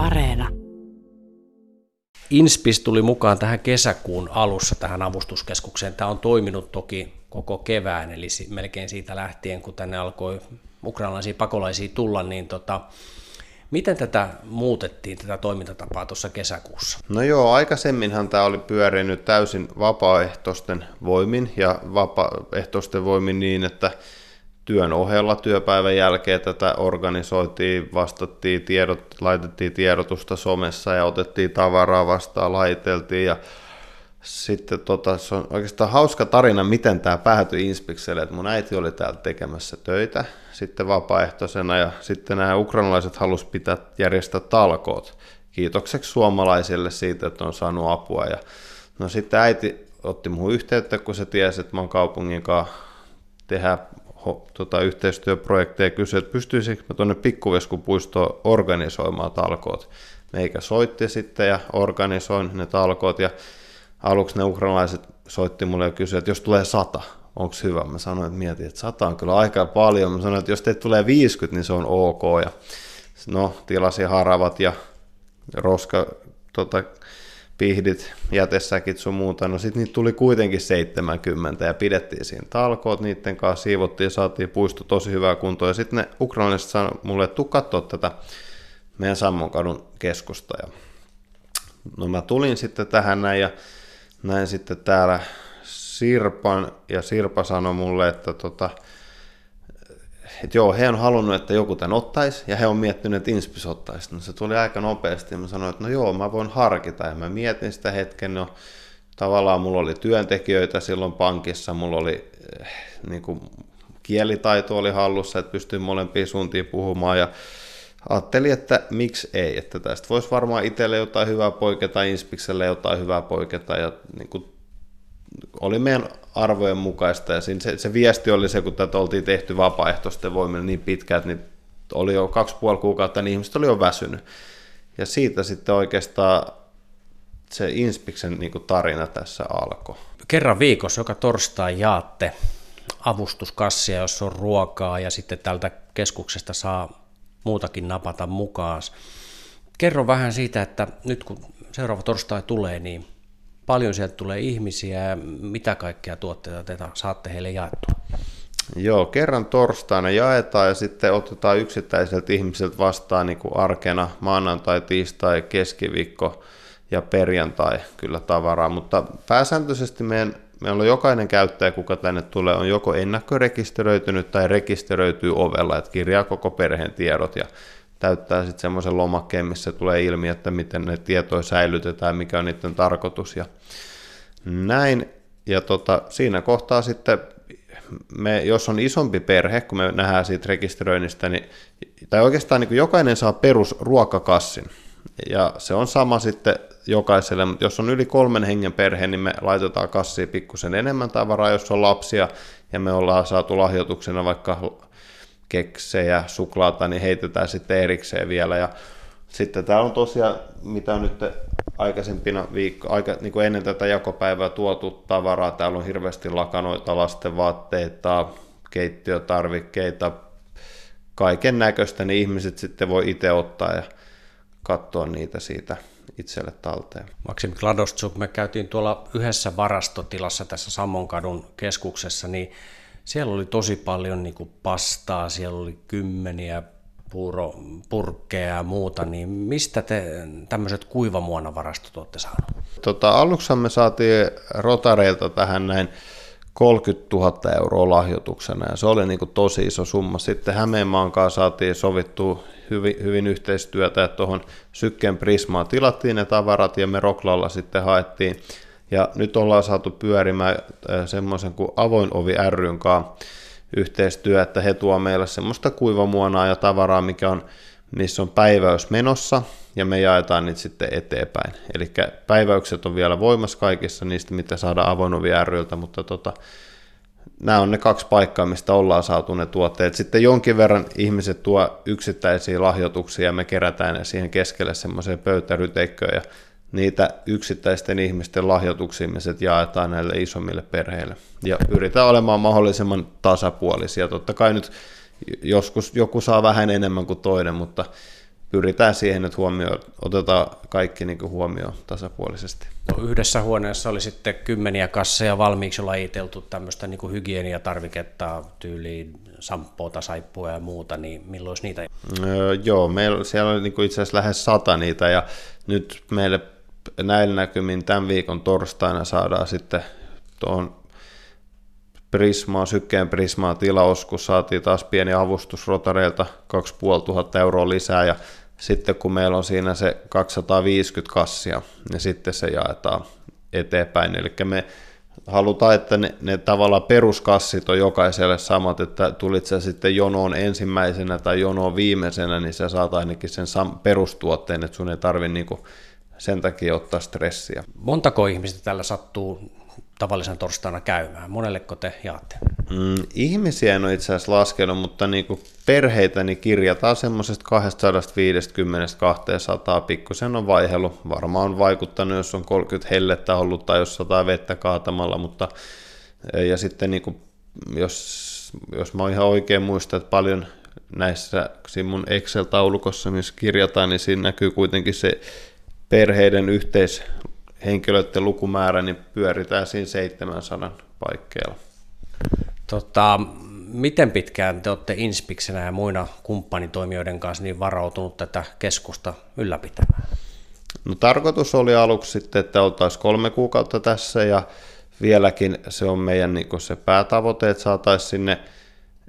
Areena. Inspis tuli mukaan tähän kesäkuun alussa tähän avustuskeskukseen. Tämä on toiminut toki koko kevään, eli melkein siitä lähtien, kun tänne alkoi ukrainalaisia pakolaisia tulla, niin tota, Miten tätä muutettiin, tätä toimintatapaa tuossa kesäkuussa? No joo, aikaisemminhan tämä oli pyörinyt täysin vapaaehtoisten voimin ja vapaaehtoisten voimin niin, että työn ohella työpäivän jälkeen tätä organisoitiin, vastattiin tiedot, laitettiin tiedotusta somessa ja otettiin tavaraa vastaan, laiteltiin ja sitten tota, se on oikeastaan hauska tarina, miten tämä päätyi Inspikselle, että mun äiti oli täällä tekemässä töitä sitten vapaaehtoisena ja sitten nämä ukrainalaiset halusi pitää järjestää talkoot. Kiitokseksi suomalaisille siitä, että on saanut apua ja no sitten äiti otti muuhun yhteyttä, kun se tiesi, että mä oon kaupungin kanssa tehdä tota, yhteistyöprojekteja ja kysyi, että pystyisikö mä tuonne Pikkuveskupuistoon organisoimaan talkoot. Meikä soitti sitten ja organisoin ne talkoot ja aluksi ne ukrainalaiset soitti mulle ja kysyi, että jos tulee sata, onko hyvä? Mä sanoin, että mietin, että sata on kyllä aika paljon. Mä sanoin, että jos teitä tulee 50, niin se on ok. Ja no, tilasin haravat ja roska, tota, pihdit, jätesäkit sun muuta. No sitten niitä tuli kuitenkin 70 ja pidettiin siinä talkoot niiden kanssa, siivottiin ja saatiin puisto tosi hyvää kuntoa. Ja sitten ne ukrainalaiset sanoi mulle, että katsoa tätä meidän Sammonkadun keskusta. Ja no mä tulin sitten tähän näin ja näin sitten täällä Sirpan, ja Sirpa sanoi mulle, että tota, että joo, he on halunnut, että joku tämän ottaisi, ja he on miettinyt, että Inspis ottaisi. No se tuli aika nopeasti, ja mä sanoin, että no joo, mä voin harkita, ja mä mietin sitä hetken, no tavallaan mulla oli työntekijöitä silloin pankissa, mulla oli eh, niin kuin, kielitaito oli hallussa, että pystyin molempiin suuntiin puhumaan, ja ajattelin, että miksi ei, että tästä voisi varmaan itselle jotain hyvää poiketa, Inspikselle jotain hyvää poiketa, ja niin kuin, oli meidän arvojen mukaista, ja se, se viesti oli se, kun tätä oltiin tehty vapaaehtoisten voimilla niin pitkään, niin oli jo kaksi puoli kuukautta, niin ihmiset oli jo väsynyt. Ja siitä sitten oikeastaan se Inspiksen niin tarina tässä alkoi. Kerran viikossa, joka torstai jaatte avustuskassia, jos on ruokaa, ja sitten tältä keskuksesta saa muutakin napata mukaan. Kerro vähän siitä, että nyt kun seuraava torstai tulee, niin paljon sieltä tulee ihmisiä mitä kaikkea tuotteita te saatte heille jaettua? Joo, kerran torstaina jaetaan ja sitten otetaan yksittäiseltä ihmiseltä vastaan niin kuin arkena maanantai, tiistai, keskiviikko ja perjantai kyllä tavaraa, mutta pääsääntöisesti meidän, meillä on jokainen käyttäjä, kuka tänne tulee, on joko ennakkorekisteröitynyt tai rekisteröityy ovella, että kirjaa koko perheen tiedot ja täyttää sitten semmoisen lomakkeen, missä tulee ilmi, että miten ne tietoja säilytetään, mikä on niiden tarkoitus ja näin. Ja tota, siinä kohtaa sitten, me, jos on isompi perhe, kun me nähdään siitä rekisteröinnistä, niin, tai oikeastaan niin jokainen saa perusruokakassin. Ja se on sama sitten jokaiselle, mutta jos on yli kolmen hengen perhe, niin me laitetaan kassiin pikkusen enemmän tavaraa, jos on lapsia, ja me ollaan saatu lahjoituksena vaikka keksejä, suklaata, niin heitetään sitten erikseen vielä. Ja sitten tämä on tosiaan, mitä on nyt aikaisempina viikko, aika, niin kuin ennen tätä jakopäivää tuotu tavaraa. Täällä on hirveästi lakanoita, lasten vaatteita, keittiötarvikkeita, kaiken näköistä, niin ihmiset sitten voi itse ottaa ja katsoa niitä siitä itselle talteen. Maksim Kladostsuk, me käytiin tuolla yhdessä varastotilassa tässä Sammonkadun keskuksessa, niin siellä oli tosi paljon niin kuin pastaa, siellä oli kymmeniä puuro, purkkeja ja muuta, niin mistä te tämmöiset kuivamuonavarastot olette saaneet? Tota, aluksi me saatiin rotareilta tähän näin 30 000 euroa lahjoituksena ja se oli niin kuin tosi iso summa. Sitten Hämeenmaan kanssa saatiin sovittua hyvin, hyvin yhteistyötä, että tuohon Sykkeen Prismaan tilattiin ne tavarat ja me Roklalla sitten haettiin ja nyt ollaan saatu pyörimään semmoisen kuin avoin ovi ryn kanssa yhteistyö, että he tuo meille semmoista kuivamuonaa ja tavaraa, mikä on, missä on päiväys menossa, ja me jaetaan niitä sitten eteenpäin. Eli päiväykset on vielä voimassa kaikissa niistä, mitä saadaan avoin ovi ryltä, mutta tota, nämä on ne kaksi paikkaa, mistä ollaan saatu ne tuotteet. Sitten jonkin verran ihmiset tuo yksittäisiä lahjoituksia ja me kerätään ne siihen keskelle semmoiseen pöytäryteikköön ja niitä yksittäisten ihmisten lahjoituksia me jaetaan näille isommille perheille. Ja pyritään olemaan mahdollisimman tasapuolisia. Totta kai nyt joskus joku saa vähän enemmän kuin toinen, mutta pyritään siihen, että huomio, otetaan kaikki niin kuin huomioon tasapuolisesti. No, yhdessä huoneessa oli sitten kymmeniä kasseja valmiiksi lajiteltu tämmöistä niin kuin hygieniatarviketta, tyyliin samppoota, saippua ja muuta, niin milloin niitä? Öö, joo, meillä siellä oli niin kuin itse asiassa lähes sata niitä ja nyt meille näillä näkymin tämän viikon torstaina saadaan sitten tuohon Prismaa, sykkeen Prismaa tilaus, kun saatiin taas pieni avustus Rotareilta 2500 euroa lisää ja sitten kun meillä on siinä se 250 kassia, niin sitten se jaetaan eteenpäin. Eli me halutaan, että ne, ne tavallaan peruskassit on jokaiselle samat, että tulit se sitten jonoon ensimmäisenä tai jonoon viimeisenä, niin sä saat ainakin sen sam- perustuotteen, että sun ei tarvitse niinku sen takia ottaa stressiä. Montako ihmistä tällä sattuu tavallisen torstaina käymään? Monelleko te jaatte? Mm, ihmisiä en ole itse asiassa laskenut, mutta niin kuin perheitä niin kirjataan semmoisesta 250-200 pikkusen on vaihelu. Varmaan on vaikuttanut, jos on 30 hellettä ollut tai jos 100 vettä kaatamalla, mutta ja sitten niin kuin, jos, jos mä ihan oikein muistan, että paljon näissä siinä mun Excel-taulukossa, missä kirjataan, niin siinä näkyy kuitenkin se perheiden yhteishenkilöiden lukumäärä, niin pyöritään siinä 700 paikkeilla. Tota, miten pitkään te olette Inspiksenä ja muina kumppanitoimijoiden kanssa niin varautunut tätä keskusta ylläpitämään? No tarkoitus oli aluksi sitten, että oltaisiin kolme kuukautta tässä ja vieläkin se on meidän niin se päätavoite, että saataisiin sinne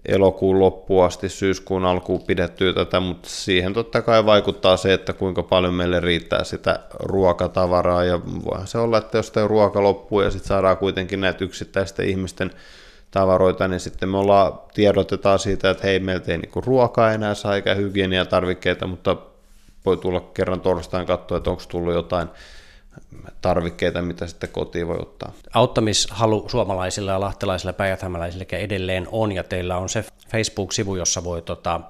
elokuun loppuun asti, syyskuun alkuun pidettyä tätä, mutta siihen totta kai vaikuttaa se, että kuinka paljon meille riittää sitä ruokatavaraa. Ja voihan se olla, että jos tämä ruoka loppuu ja sitten saadaan kuitenkin näitä yksittäisten ihmisten tavaroita, niin sitten me ollaan, tiedotetaan siitä, että hei, meiltä ei niinku ruokaa enää saa eikä hygieniatarvikkeita, mutta voi tulla kerran torstain katsoa, että onko tullut jotain tarvikkeita, mitä sitten kotiin voi ottaa. Auttamishalu suomalaisilla ja lahtelaisilla päijäthämäläisillä edelleen on, ja teillä on se Facebook-sivu, jossa voi tota,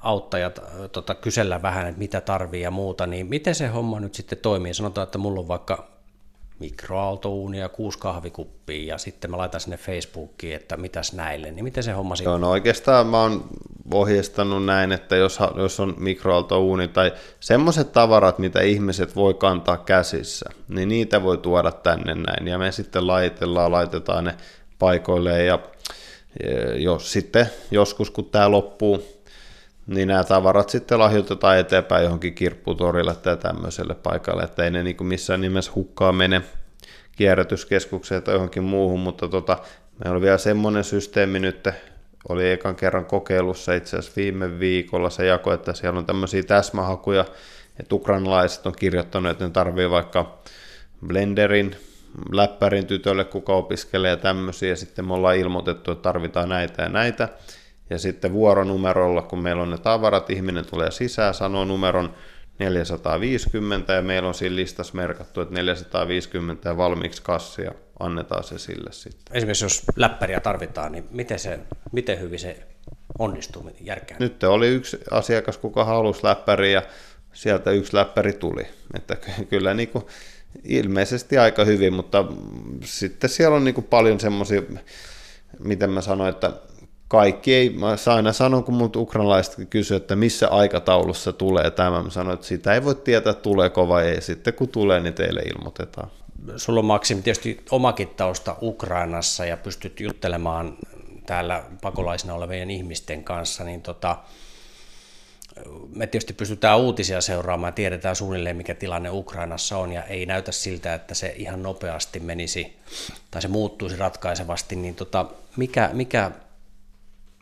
auttajat tota, kysellä vähän, että mitä tarvii ja muuta, niin miten se homma nyt sitten toimii? Sanotaan, että mulla on vaikka mikroaaltouuni ja kuusi kahvikuppia ja sitten mä laitan sinne Facebookiin, että mitäs näille, niin miten se homma sitten? Joo, no oikeastaan mä oon ohjeistanut näin, että jos, jos on mikroaaltouuni tai semmoiset tavarat, mitä ihmiset voi kantaa käsissä, niin niitä voi tuoda tänne näin. Ja me sitten laitellaan, laitetaan ne paikoilleen ja jos sitten joskus kun tämä loppuu, niin nämä tavarat sitten lahjoitetaan eteenpäin johonkin kirpputorille tai tämmöiselle paikalle, että ei ne niin missään nimessä hukkaa mene kierrätyskeskukseen tai johonkin muuhun, mutta tota, meillä oli vielä semmoinen systeemi nyt, oli ekan kerran kokeilussa itse asiassa viime viikolla se jako, että siellä on tämmöisiä täsmähakuja, että ukrainalaiset on kirjoittanut, että ne tarvii vaikka blenderin, läppärin tytölle, kuka opiskelee tämmöisiä, ja sitten me ollaan ilmoitettu, että tarvitaan näitä ja näitä, ja sitten vuoronumerolla, kun meillä on ne tavarat, ihminen tulee sisään, sanoo numeron 450 ja meillä on siinä listassa merkattu, että 450 ja valmiiksi kassia, annetaan se sille sitten. Esimerkiksi jos läppäriä tarvitaan, niin miten, se, miten hyvin se onnistuu järkään? Nyt oli yksi asiakas, kuka halusi läppäriä ja sieltä yksi läppäri tuli. Että kyllä niin kuin ilmeisesti aika hyvin, mutta sitten siellä on niin kuin paljon semmoisia, miten mä sanoin, että kaikki ei, mä aina sanon, kun multa ukrainalaiset kysyy, että missä aikataulussa tulee tämä, mä sanon, että sitä ei voi tietää, tuleeko vai ei, sitten kun tulee, niin teille ilmoitetaan. Sulla on Maksim tietysti omakin tausta Ukrainassa ja pystyt juttelemaan täällä pakolaisina olevien ihmisten kanssa, niin tota, me tietysti pystytään uutisia seuraamaan, tiedetään suunnilleen mikä tilanne Ukrainassa on ja ei näytä siltä, että se ihan nopeasti menisi tai se muuttuisi ratkaisevasti, niin tota, mikä, mikä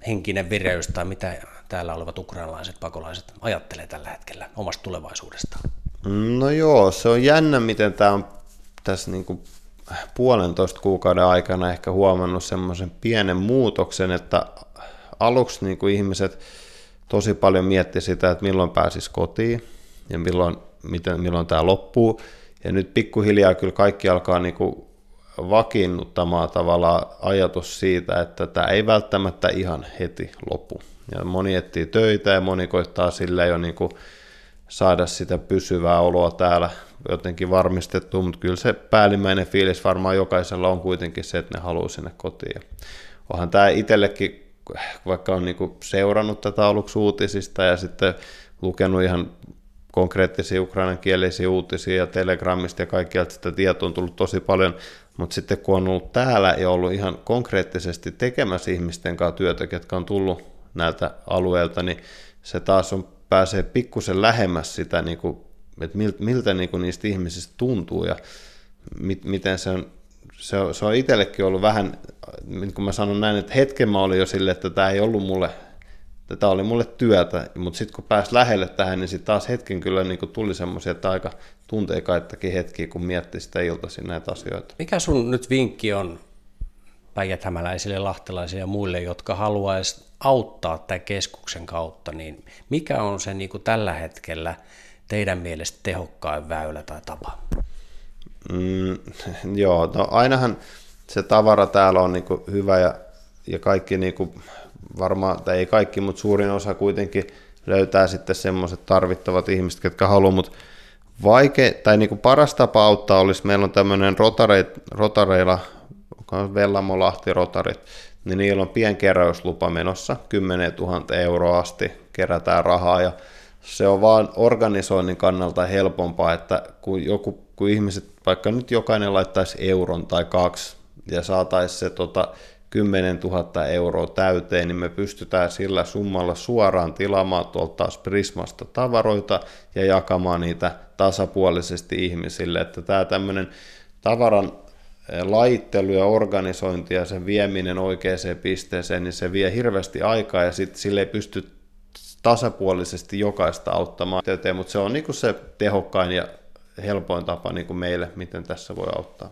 henkinen vireys tai mitä täällä olevat ukrainalaiset pakolaiset ajattelee tällä hetkellä omasta tulevaisuudestaan? No joo, se on jännä, miten tämä on tässä niin kuin puolentoista kuukauden aikana ehkä huomannut semmoisen pienen muutoksen, että aluksi niin kuin ihmiset tosi paljon mietti sitä, että milloin pääsis kotiin ja milloin, miten, milloin tämä loppuu. Ja nyt pikkuhiljaa kyllä kaikki alkaa niin kuin vakiinnuttamaan tavallaan ajatus siitä, että tämä ei välttämättä ihan heti lopu. Ja moni etsii töitä ja moni koittaa sillä jo niin kuin saada sitä pysyvää oloa täällä jotenkin varmistettua, mutta kyllä se päällimmäinen fiilis varmaan jokaisella on kuitenkin se, että ne haluaa sinne kotiin. Onhan tämä itsellekin, vaikka on niinku seurannut tätä aluksi uutisista ja sitten lukenut ihan konkreettisia ukrainankielisiä uutisia ja Telegramista ja kaikkialta sitä tietoa on tullut tosi paljon, mutta sitten kun on ollut täällä ja ollut ihan konkreettisesti tekemässä ihmisten kanssa työtä, jotka on tullut näiltä alueilta, niin se taas on, pääsee pikkusen lähemmäs sitä, niin kuin, että miltä, miltä niin kuin niistä ihmisistä tuntuu ja mit, miten se on, se on, se on itsellekin ollut vähän, niin kuin mä sanon näin, että hetken mä olin jo sille, että tämä ei ollut mulle tämä oli mulle työtä, mutta sitten kun pääsi lähelle tähän, niin sitten taas hetken kyllä niin kuin tuli semmoisia, että aika tunteikaittakin hetkiä, kun mietti sitä iltaisin näitä asioita. Mikä sun nyt vinkki on päijäthämäläisille, lahtelaisille ja muille, jotka haluaisi auttaa tämän keskuksen kautta, niin mikä on se niin kuin tällä hetkellä teidän mielestä tehokkain väylä tai tapa? Mm, joo, no ainahan se tavara täällä on niin kuin hyvä ja, ja kaikki niin kuin varmaan, tai ei kaikki, mutta suurin osa kuitenkin löytää sitten semmoiset tarvittavat ihmiset, jotka haluaa, mutta vaike, tai niin kuin paras tapa auttaa olisi, meillä on tämmöinen rotareit, rotareilla, Vellamo Lahti rotarit, niin niillä on pienkeräyslupa menossa, 10 000 euroa asti kerätään rahaa, ja se on vaan organisoinnin kannalta helpompaa, että kun, joku, kun ihmiset, vaikka nyt jokainen laittaisi euron tai kaksi, ja saataisiin se tota, 10 000 euroa täyteen, niin me pystytään sillä summalla suoraan tilaamaan tuolta taas Prismasta tavaroita ja jakamaan niitä tasapuolisesti ihmisille, että tämä tämmöinen tavaran laittelu ja organisointi ja sen vieminen oikeaan pisteeseen, niin se vie hirveästi aikaa ja sitten sille ei pysty tasapuolisesti jokaista auttamaan, mutta se on niin kuin se tehokkain ja helpoin tapa niin kuin meille, miten tässä voi auttaa.